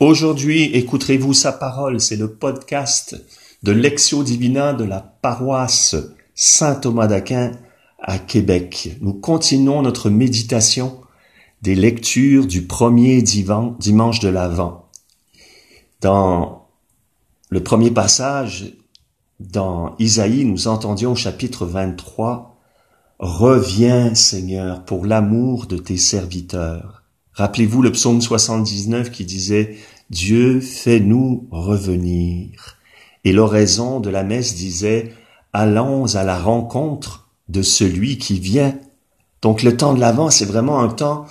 Aujourd'hui, écouterez-vous sa parole, c'est le podcast de Lectio Divina de la paroisse Saint Thomas d'Aquin à Québec. Nous continuons notre méditation des lectures du premier dimanche de l'Avent. Dans le premier passage, dans Isaïe, nous entendions au chapitre 23, Reviens Seigneur pour l'amour de tes serviteurs. Rappelez-vous le psaume 79 qui disait Dieu fais-nous revenir. Et l'oraison de la messe disait Allons à la rencontre de celui qui vient. Donc le temps de l'avant, c'est vraiment un temps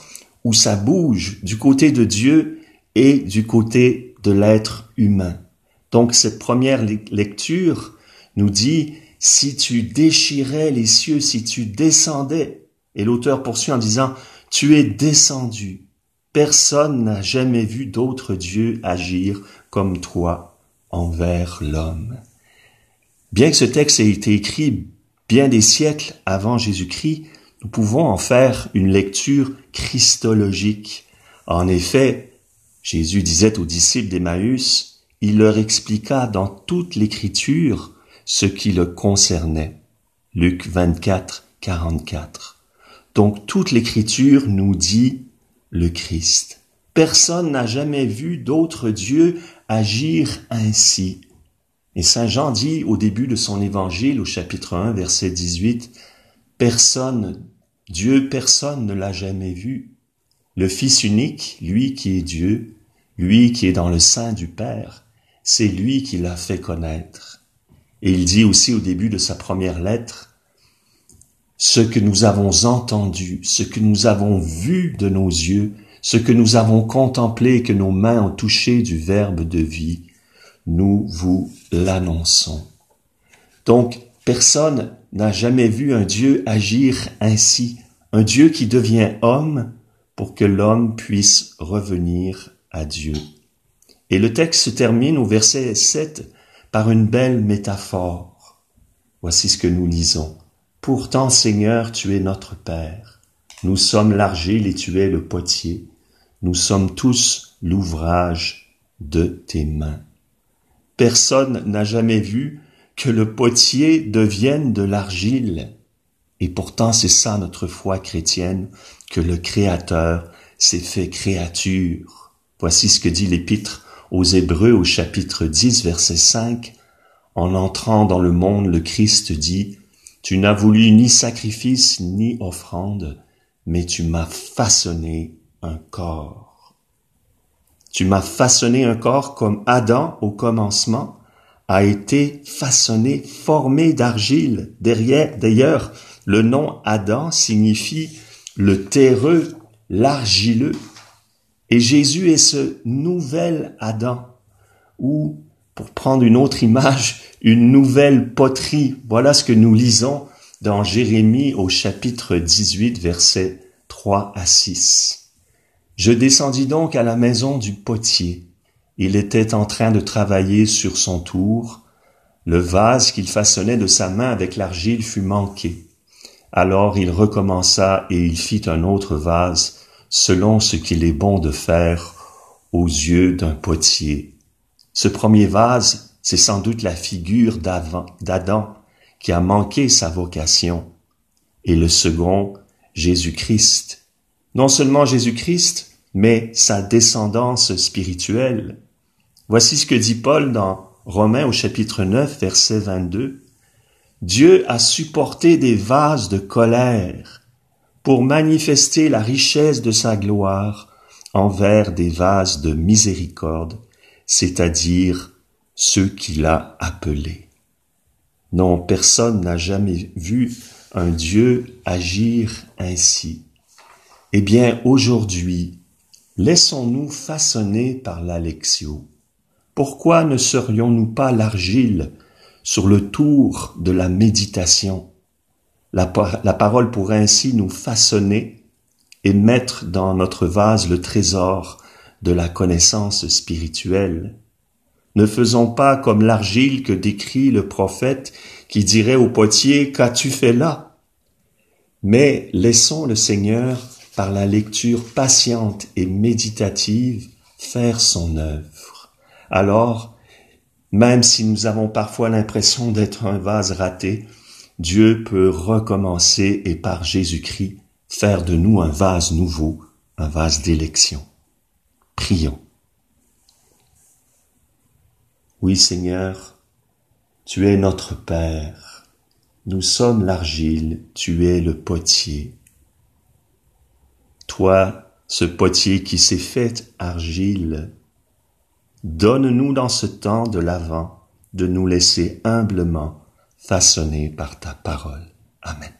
où ça bouge du côté de Dieu et du côté de l'être humain. Donc cette première lecture nous dit si tu déchirais les cieux, si tu descendais, et l'auteur poursuit en disant, tu es descendu, Personne n'a jamais vu d'autre Dieu agir comme toi envers l'homme. Bien que ce texte ait été écrit bien des siècles avant Jésus-Christ, nous pouvons en faire une lecture christologique. En effet, Jésus disait aux disciples d'Emmaüs, il leur expliqua dans toute l'écriture ce qui le concernait. Luc 24, 44. Donc toute l'écriture nous dit le Christ. Personne n'a jamais vu d'autre Dieu agir ainsi. Et Saint Jean dit au début de son évangile, au chapitre 1, verset 18, Personne, Dieu, personne ne l'a jamais vu. Le Fils unique, lui qui est Dieu, lui qui est dans le sein du Père, c'est lui qui l'a fait connaître. Et il dit aussi au début de sa première lettre, ce que nous avons entendu, ce que nous avons vu de nos yeux, ce que nous avons contemplé et que nos mains ont touché du Verbe de vie, nous vous l'annonçons. Donc, personne n'a jamais vu un Dieu agir ainsi, un Dieu qui devient homme pour que l'homme puisse revenir à Dieu. Et le texte se termine au verset 7 par une belle métaphore. Voici ce que nous lisons. Pourtant, Seigneur, tu es notre Père. Nous sommes l'argile et tu es le potier. Nous sommes tous l'ouvrage de tes mains. Personne n'a jamais vu que le potier devienne de l'argile. Et pourtant, c'est ça notre foi chrétienne, que le Créateur s'est fait créature. Voici ce que dit l'Épître aux Hébreux au chapitre 10, verset 5. En entrant dans le monde, le Christ dit, tu n'as voulu ni sacrifice ni offrande, mais tu m'as façonné un corps. Tu m'as façonné un corps comme Adam au commencement a été façonné, formé d'argile. Derrière, d'ailleurs, le nom Adam signifie le terreux, l'argileux. Et Jésus est ce nouvel Adam, ou, pour prendre une autre image, une nouvelle poterie. Voilà ce que nous lisons dans Jérémie au chapitre 18, versets 3 à 6. Je descendis donc à la maison du potier. Il était en train de travailler sur son tour. Le vase qu'il façonnait de sa main avec l'argile fut manqué. Alors il recommença et il fit un autre vase, selon ce qu'il est bon de faire aux yeux d'un potier. Ce premier vase c'est sans doute la figure d'Adam qui a manqué sa vocation. Et le second, Jésus-Christ. Non seulement Jésus-Christ, mais sa descendance spirituelle. Voici ce que dit Paul dans Romains au chapitre 9, verset 22. Dieu a supporté des vases de colère pour manifester la richesse de sa gloire envers des vases de miséricorde, c'est-à-dire ceux qu'il a appelés. Non, personne n'a jamais vu un Dieu agir ainsi. Eh bien, aujourd'hui, laissons-nous façonner par l'Alexio. Pourquoi ne serions-nous pas l'argile sur le tour de la méditation? La, la parole pourrait ainsi nous façonner et mettre dans notre vase le trésor de la connaissance spirituelle ne faisons pas comme l'argile que décrit le prophète qui dirait au potier, Qu'as-tu fait là? Mais laissons le Seigneur, par la lecture patiente et méditative, faire son œuvre. Alors, même si nous avons parfois l'impression d'être un vase raté, Dieu peut recommencer et par Jésus-Christ faire de nous un vase nouveau, un vase d'élection. Prions. Oui Seigneur, tu es notre Père, nous sommes l'argile, tu es le potier. Toi, ce potier qui s'est fait argile, donne-nous dans ce temps de l'avant de nous laisser humblement façonner par ta parole. Amen.